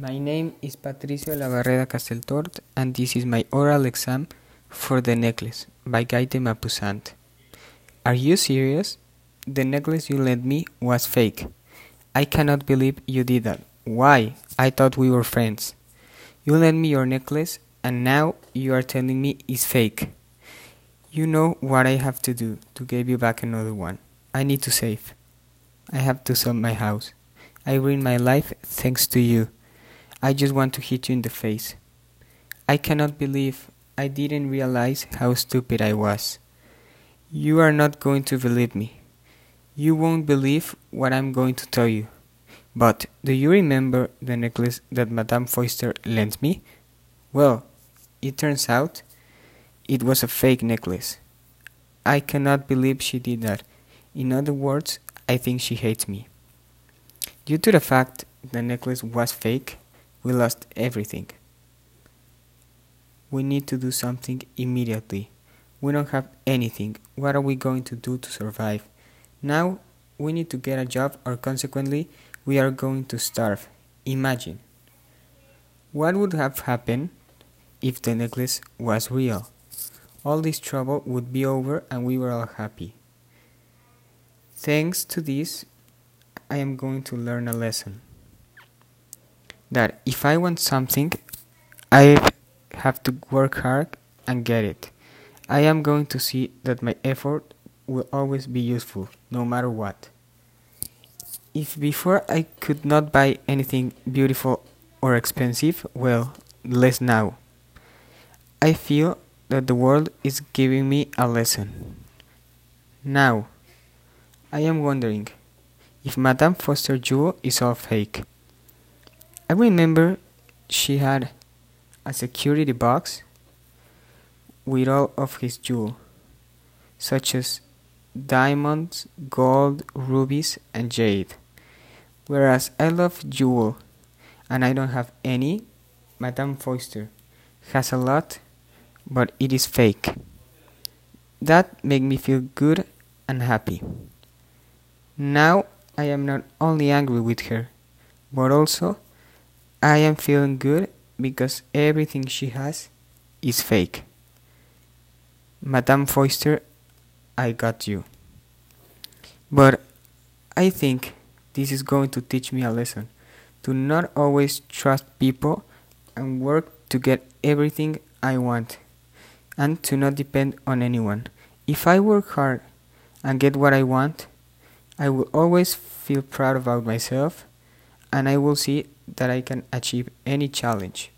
My name is Patricio Labarreda Casteltort, and this is my oral exam for the necklace by Guy de Maupassant. Are you serious? The necklace you lent me was fake. I cannot believe you did that. Why? I thought we were friends. You lent me your necklace, and now you are telling me it's fake. You know what I have to do to give you back another one. I need to save. I have to sell my house. I ruined my life thanks to you. I just want to hit you in the face. I cannot believe I didn't realize how stupid I was. You are not going to believe me. You won't believe what I'm going to tell you. But do you remember the necklace that Madame Forestier lent me? Well, it turns out it was a fake necklace. I cannot believe she did that. In other words, I think she hates me. Due to the fact the necklace was fake, we lost everything. We need to do something immediately. We don't have anything. What are we going to do to survive? Now we need to get a job, or consequently, we are going to starve. Imagine. What would have happened if the necklace was real? All this trouble would be over and we were all happy. Thanks to this, I am going to learn a lesson that if I want something, I have to work hard and get it. I am going to see that my effort will always be useful, no matter what. If before I could not buy anything beautiful or expensive, well, less now. I feel that the world is giving me a lesson. Now, I am wondering if Madame Forestier jewel is all fake. I remember she had a security box with all of his jewel, such as diamonds, gold, rubies, and jade. Whereas I love jewel and I don't have any, Madame Forestier has a lot, but it is fake. That make me feel good and happy. Now I am not only angry with her, but also I am feeling good because everything she has is fake. Madame Forestier, I got you. But I think this is going to teach me a lesson to not always trust people and work to get everything I want and to not depend on anyone. If I work hard and get what I want, I will always feel proud about myself and I will see that I can achieve any challenge.